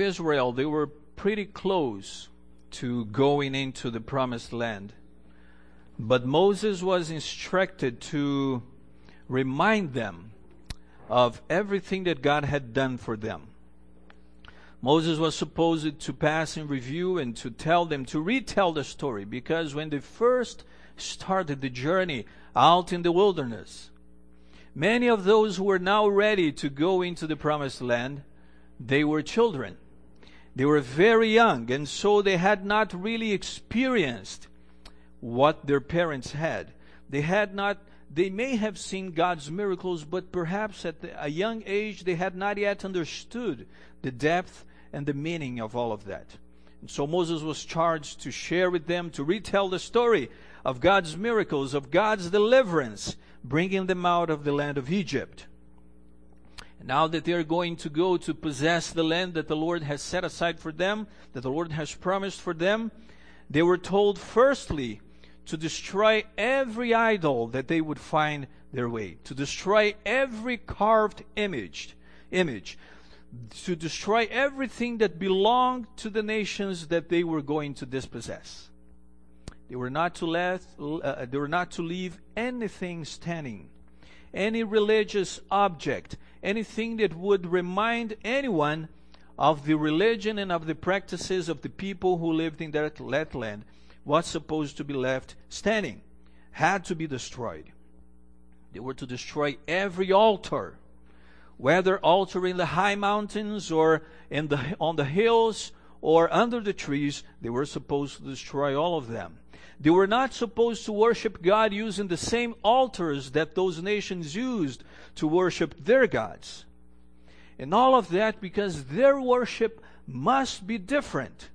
Israel, they were pretty close to going into the promised land. But Moses was instructed to remind them of everything that God had done for them. Moses was supposed to pass in review and to tell them, to retell the story, because when they first started the journey out in the wilderness, many of those who were now ready to go into the promised land, they were children. They were very young, and so they had not really experienced what their parents had. They had not, they may have seen God's miracles, but perhaps at a young age they had not yet understood the depth and the meaning of all of that. And so Moses was charged to share with them, to retell the story of God's miracles, of God's deliverance, bringing them out of the land of Egypt. Now that they are going to go to possess the land that the Lord has set aside for them, that the Lord has promised for them, they were told firstly to destroy every idol that they would find their way, to destroy every carved image, image, to destroy everything that belonged to the nations that they were going to dispossess. They were not to let, uh, they were not to leave anything standing, any religious object, anything that would remind anyone of the religion and of the practices of the people who lived in that land was supposed to be left standing, had to be destroyed. They were to destroy every altar, whether altar in the high mountains or in the, on the hills or under the trees, they were supposed to destroy all of them. They were not supposed to worship God using the same altars that those nations used to worship their gods. And all of that because their worship must be different.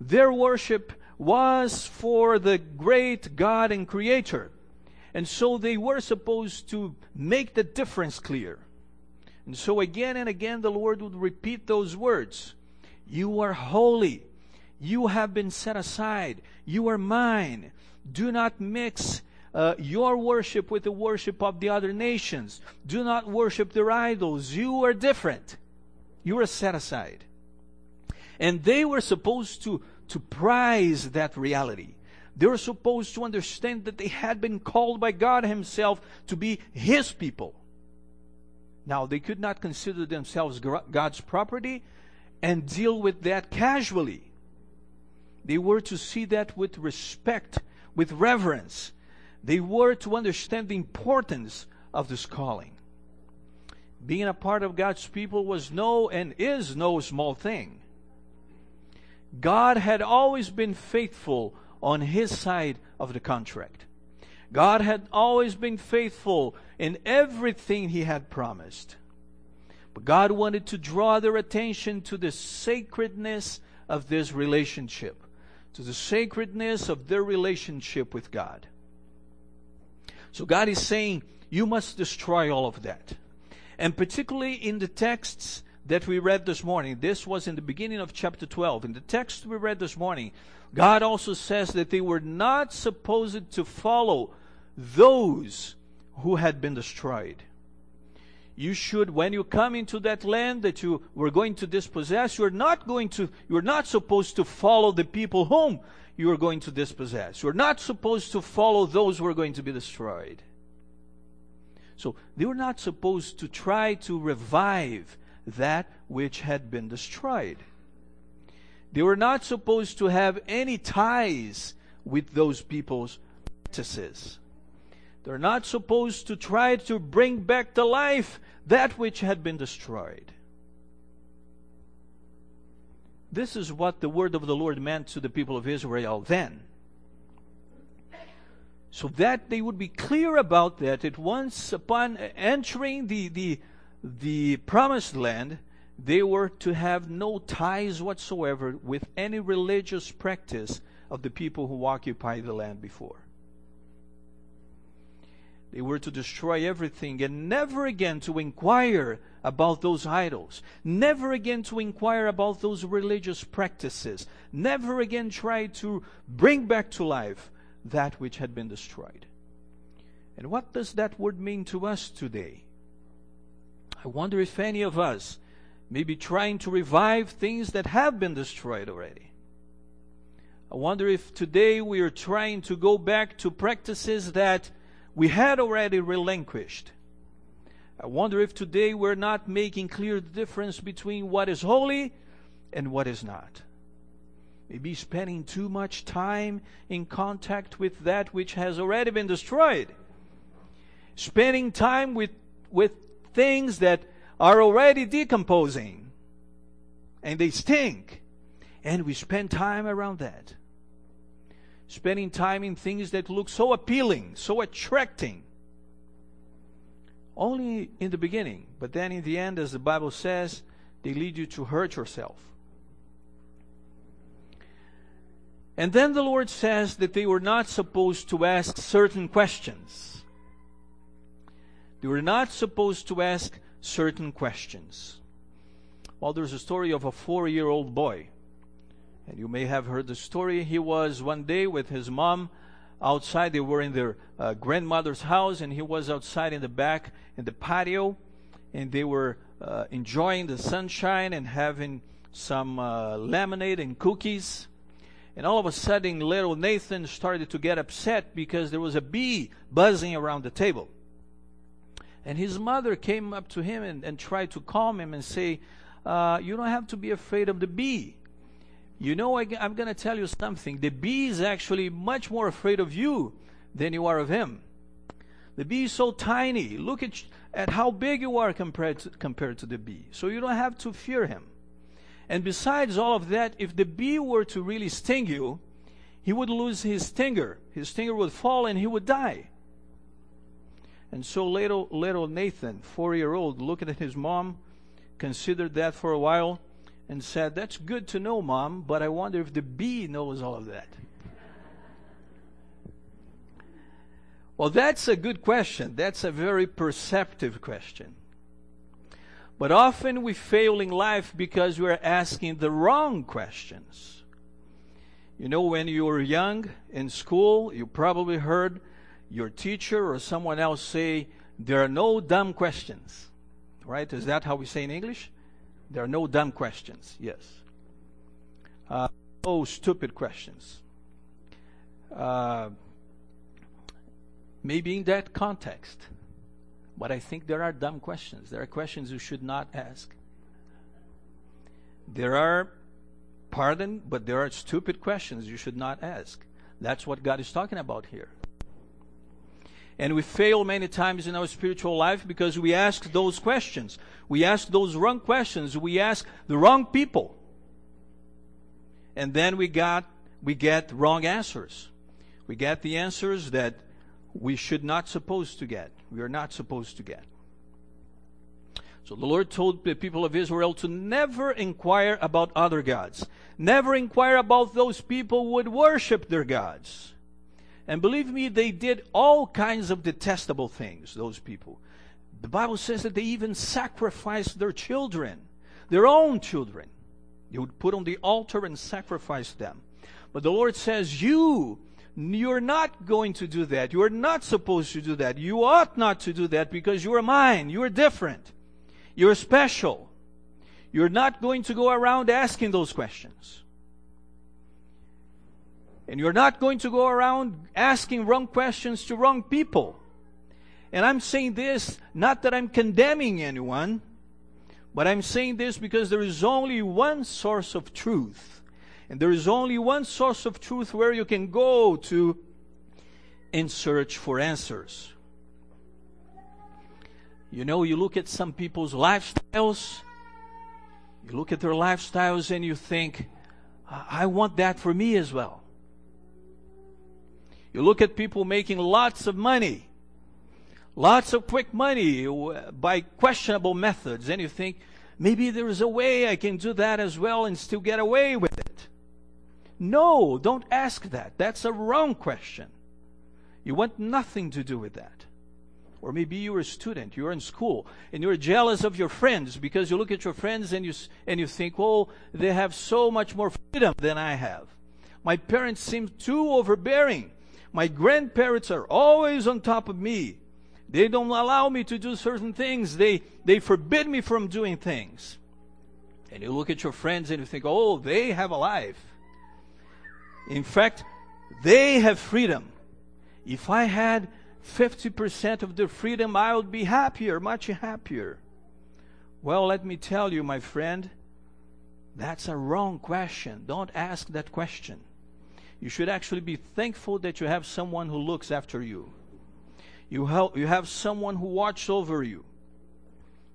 Their worship was for the great God and Creator. And so they were supposed to make the difference clear. And so again and again the Lord would repeat those words You are holy. You have been set aside. You are mine. Do not mix uh, your worship with the worship of the other nations. Do not worship their idols. You are different. You are set aside. And they were supposed to to prize that reality. They were supposed to understand that they had been called by God Himself to be His people. Now, they could not consider themselves God's property and deal with that casually. They were to see that with respect, with reverence. They were to understand the importance of this calling. Being a part of God's people was no and is no small thing. God had always been faithful on his side of the contract. God had always been faithful in everything he had promised. But God wanted to draw their attention to the sacredness of this relationship, to the sacredness of their relationship with God. So God is saying, you must destroy all of that. And particularly in the texts that we read this morning, this was in the beginning of chapter 12. In the text we read this morning, God also says that they were not supposed to follow those who had been destroyed. You should, when you come into that land that you were going to dispossess, you're not going to, you're not supposed to follow the people whom you are going to dispossess. You're not supposed to follow those who are going to be destroyed. So they were not supposed to try to revive that which had been destroyed. They were not supposed to have any ties with those people's practices. They're not supposed to try to bring back to life that which had been destroyed. This is what the word of the Lord meant to the people of Israel then. So that they would be clear about that, at once upon entering the, the the promised land, they were to have no ties whatsoever with any religious practice of the people who occupied the land before. They were to destroy everything and never again to inquire about those idols, never again to inquire about those religious practices, never again try to bring back to life that which had been destroyed. And what does that word mean to us today? I wonder if any of us may be trying to revive things that have been destroyed already. I wonder if today we are trying to go back to practices that we had already relinquished. I wonder if today we're not making clear the difference between what is holy and what is not. Maybe spending too much time in contact with that which has already been destroyed. Spending time with, with things that are already decomposing and they stink. And we spend time around that. Spending time in things that look so appealing, so attracting. Only in the beginning, but then in the end, as the Bible says, they lead you to hurt yourself. And then the Lord says that they were not supposed to ask certain questions. They were not supposed to ask certain questions. Well, there's a story of a four year old boy. And you may have heard the story. He was one day with his mom outside. They were in their uh, grandmother's house, and he was outside in the back in the patio. And they were uh, enjoying the sunshine and having some uh, lemonade and cookies. And all of a sudden, little Nathan started to get upset because there was a bee buzzing around the table. And his mother came up to him and, and tried to calm him and say, uh, You don't have to be afraid of the bee. You know, I, I'm going to tell you something. The bee is actually much more afraid of you than you are of him. The bee is so tiny. Look at, at how big you are compared to, compared to the bee. So you don't have to fear him. And besides all of that, if the bee were to really sting you, he would lose his stinger. His stinger would fall and he would die. And so little, little Nathan, four year old, looking at his mom, considered that for a while and said, That's good to know, mom, but I wonder if the bee knows all of that. well, that's a good question. That's a very perceptive question. But often we fail in life because we're asking the wrong questions. You know, when you were young in school, you probably heard your teacher or someone else say, There are no dumb questions. Right? Is that how we say in English? There are no dumb questions. Yes. Uh, no stupid questions. Uh, maybe in that context. But I think there are dumb questions. There are questions you should not ask. There are, pardon, but there are stupid questions you should not ask. That's what God is talking about here. And we fail many times in our spiritual life because we ask those questions. We ask those wrong questions. We ask the wrong people. And then we got, we get wrong answers. We get the answers that we should not supposed to get. We are not supposed to get. So the Lord told the people of Israel to never inquire about other gods. Never inquire about those people who would worship their gods. And believe me, they did all kinds of detestable things, those people. The Bible says that they even sacrificed their children, their own children. They would put on the altar and sacrifice them. But the Lord says, You, you're not going to do that. You are not supposed to do that. You ought not to do that because you are mine. You are different. You're special. You're not going to go around asking those questions. And you're not going to go around asking wrong questions to wrong people. And I'm saying this not that I'm condemning anyone, but I'm saying this because there is only one source of truth. And there is only one source of truth where you can go to in search for answers. You know, you look at some people's lifestyles, you look at their lifestyles and you think, I want that for me as well. You look at people making lots of money, lots of quick money uh, by questionable methods, and you think, maybe there is a way I can do that as well and still get away with it. No, don't ask that. That's a wrong question. You want nothing to do with that. Or maybe you're a student, you're in school, and you're jealous of your friends because you look at your friends and you, and you think, oh, they have so much more freedom than I have. My parents seem too overbearing. My grandparents are always on top of me. They don't allow me to do certain things. They, they forbid me from doing things. And you look at your friends and you think, oh, they have a life. In fact, they have freedom. If I had 50% of the freedom, I would be happier, much happier. Well, let me tell you, my friend, that's a wrong question. Don't ask that question. You should actually be thankful that you have someone who looks after you. You have, you have someone who watches over you.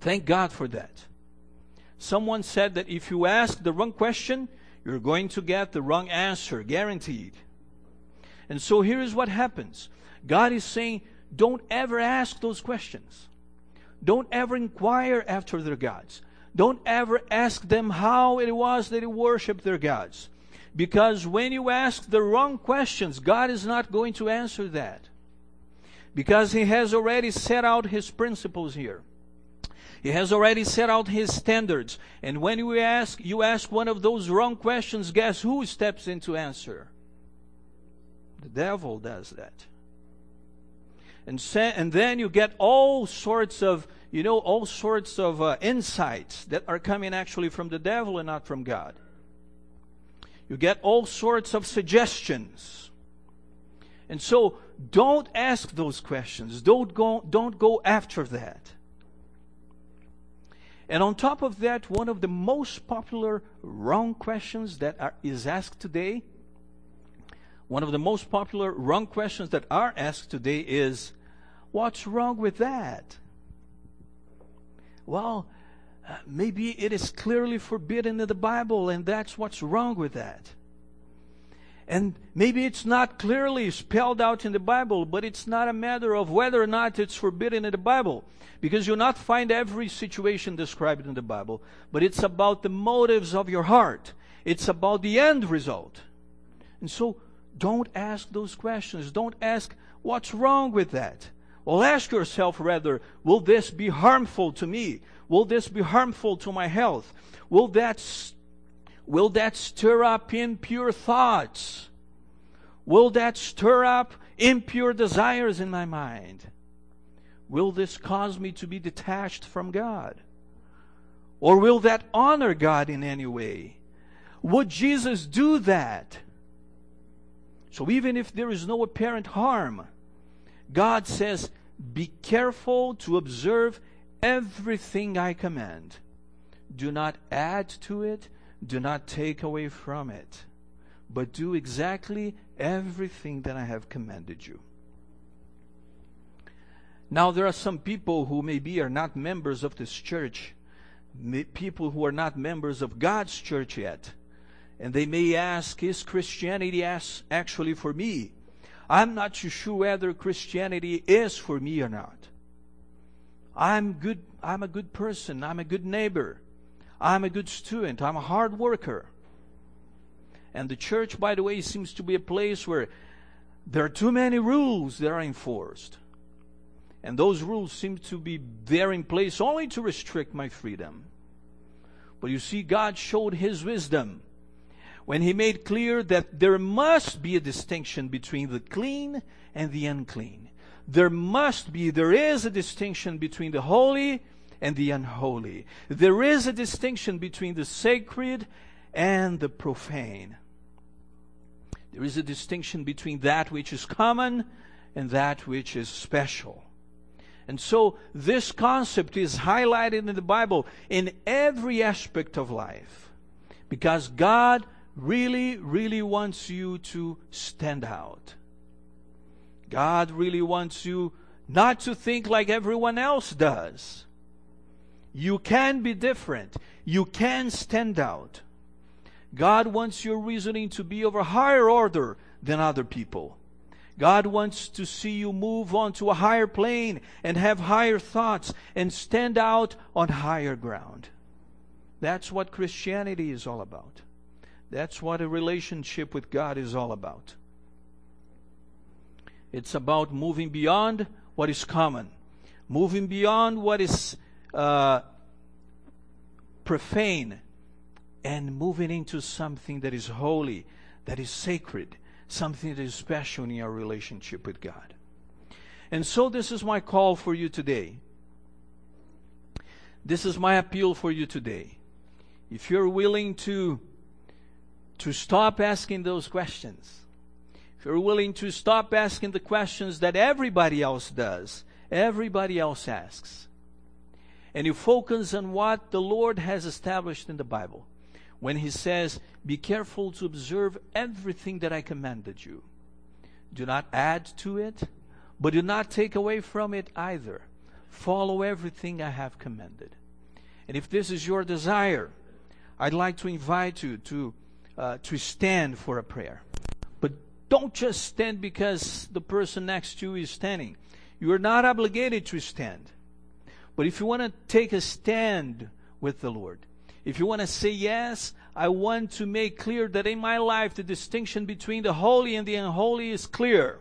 Thank God for that. Someone said that if you ask the wrong question, you're going to get the wrong answer, guaranteed. And so here is what happens God is saying, don't ever ask those questions. Don't ever inquire after their gods. Don't ever ask them how it was that they worshiped their gods. Because when you ask the wrong questions, God is not going to answer that. Because He has already set out His principles here. He has already set out His standards. And when you ask, you ask one of those wrong questions, guess who steps in to answer? The devil does that. And, and then you get all sorts of, you know, all sorts of uh, insights that are coming actually from the devil and not from God. You get all sorts of suggestions. And so don't ask those questions. Don't go, don't go after that. And on top of that, one of the most popular wrong questions that are, is asked today, one of the most popular wrong questions that are asked today is, what's wrong with that? Well, maybe it is clearly forbidden in the Bible, and that's what's wrong with that. And maybe it's not clearly spelled out in the Bible, but it's not a matter of whether or not it's forbidden in the Bible. Because you'll not find every situation described in the Bible, but it's about the motives of your heart. It's about the end result. And so don't ask those questions. Don't ask, what's wrong with that? Well, ask yourself rather, will this be harmful to me? Will this be harmful to my health? Will that, will that stir up impure thoughts? Will that stir up impure desires in my mind? Will this cause me to be detached from God? Or will that honor God in any way? Would Jesus do that? So even if there is no apparent harm, God says, be careful to observe everything I command. Do not add to it, do not take away from it, but do exactly everything that I have commanded you. Now, there are some people who maybe are not members of this church, people who are not members of God's church yet, and they may ask, Is Christianity actually for me? I'm not too sure whether Christianity is for me or not. I'm good, I'm a good person, I'm a good neighbor, I'm a good student, I'm a hard worker. And the church, by the way, seems to be a place where there are too many rules that are enforced. And those rules seem to be there in place only to restrict my freedom. But you see, God showed His wisdom when he made clear that there must be a distinction between the clean and the unclean. There must be, there is a distinction between the holy and the unholy. There is a distinction between the sacred and the profane. There is a distinction between that which is common and that which is special. And so this concept is highlighted in the Bible in every aspect of life. Because God really, really wants you to stand out. God really wants you not to think like everyone else does. You can be different. You can stand out. God wants your reasoning to be of a higher order than other people. God wants to see you move on to a higher plane and have higher thoughts and stand out on higher ground. That's what Christianity is all about. That's what a relationship with God is all about. It's about moving beyond what is common, moving beyond what is uh, profane, and moving into something that is holy, that is sacred, something that is special in your relationship with God. And so, this is my call for you today. This is my appeal for you today. if you're willing to, to stop asking those questions, if you're willing to stop asking the questions that everybody else does, everybody else asks, and you focus on what the Lord has established in the Bible, when He says, Be careful to observe everything that I commanded you. Do not add to it, but do not take away from it either. Follow everything I have commanded. And if this is your desire, I'd like to invite you to, uh, to stand for a prayer. But don't just stand because the person next to you is standing. You are not obligated to stand. But if you want to take a stand with the Lord, if you want to say, Yes, I want to make clear that in my life the distinction between the holy and the unholy is clear.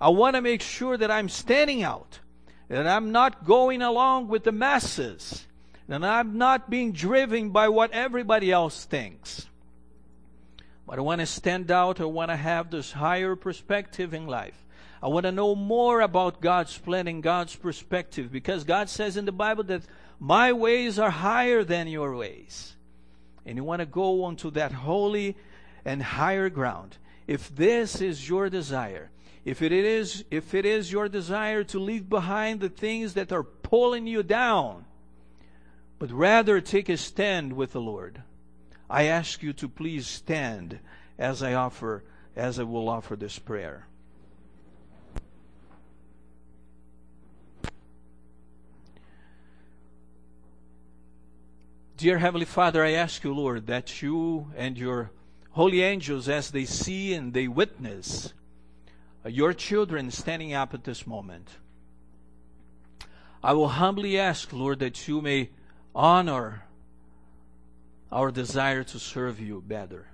I want to make sure that I'm standing out, that I'm not going along with the masses, and I'm not being driven by what everybody else thinks. But I want to stand out. I want to have this higher perspective in life. I want to know more about God's plan and God's perspective because God says in the Bible that my ways are higher than your ways. And you want to go onto that holy and higher ground. If this is your desire, if it is, if it is your desire to leave behind the things that are pulling you down, but rather take a stand with the Lord, I ask you to please stand as I offer, as I will offer this prayer. Dear Heavenly Father, I ask you, Lord, that you and your holy angels, as they see and they witness uh, your children standing up at this moment, I will humbly ask, Lord, that you may honor our desire to serve you better.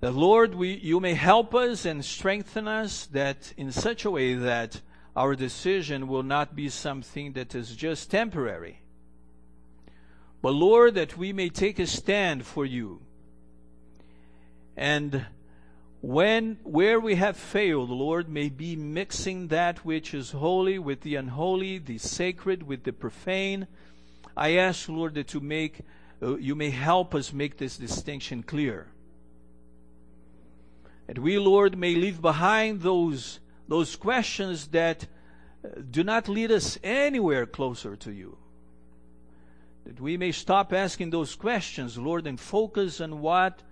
That, Lord, we, you may help us and strengthen us that in such a way that our decision will not be something that is just temporary but Lord, that we may take a stand for you. And when where we have failed, Lord, may be mixing that which is holy with the unholy, the sacred with the profane. I ask, Lord, that you make uh, you may help us make this distinction clear. And we, Lord, may leave behind those those questions that uh, do not lead us anywhere closer to you that we may stop asking those questions, Lord, and focus on what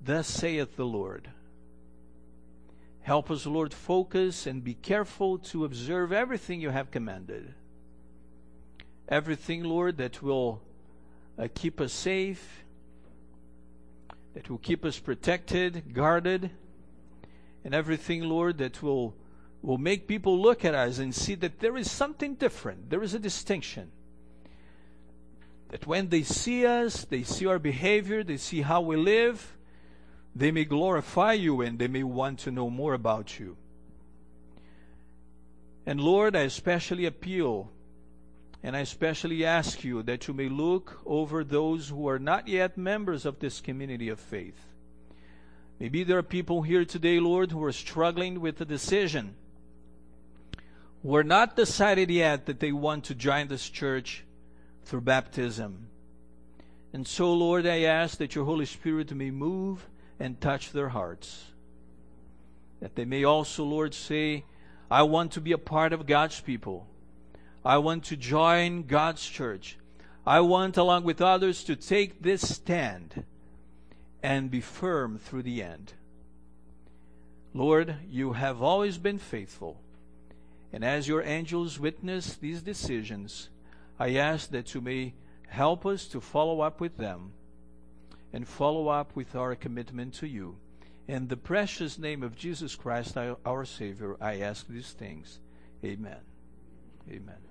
thus saith the Lord. Help us, Lord, focus and be careful to observe everything you have commanded. Everything, Lord, that will uh, keep us safe, that will keep us protected, guarded, and everything, Lord, that will, will make people look at us and see that there is something different. There is a distinction that when they see us, they see our behavior, they see how we live, they may glorify you and they may want to know more about you. And Lord, I especially appeal and I especially ask you that you may look over those who are not yet members of this community of faith. Maybe there are people here today, Lord, who are struggling with a decision, who are not decided yet that they want to join this church through baptism. And so, Lord, I ask that your Holy Spirit may move and touch their hearts. That they may also, Lord, say, I want to be a part of God's people. I want to join God's church. I want, along with others, to take this stand and be firm through the end. Lord, you have always been faithful. And as your angels witness these decisions, I ask that you may help us to follow up with them and follow up with our commitment to you. In the precious name of Jesus Christ, our Savior, I ask these things. Amen. Amen.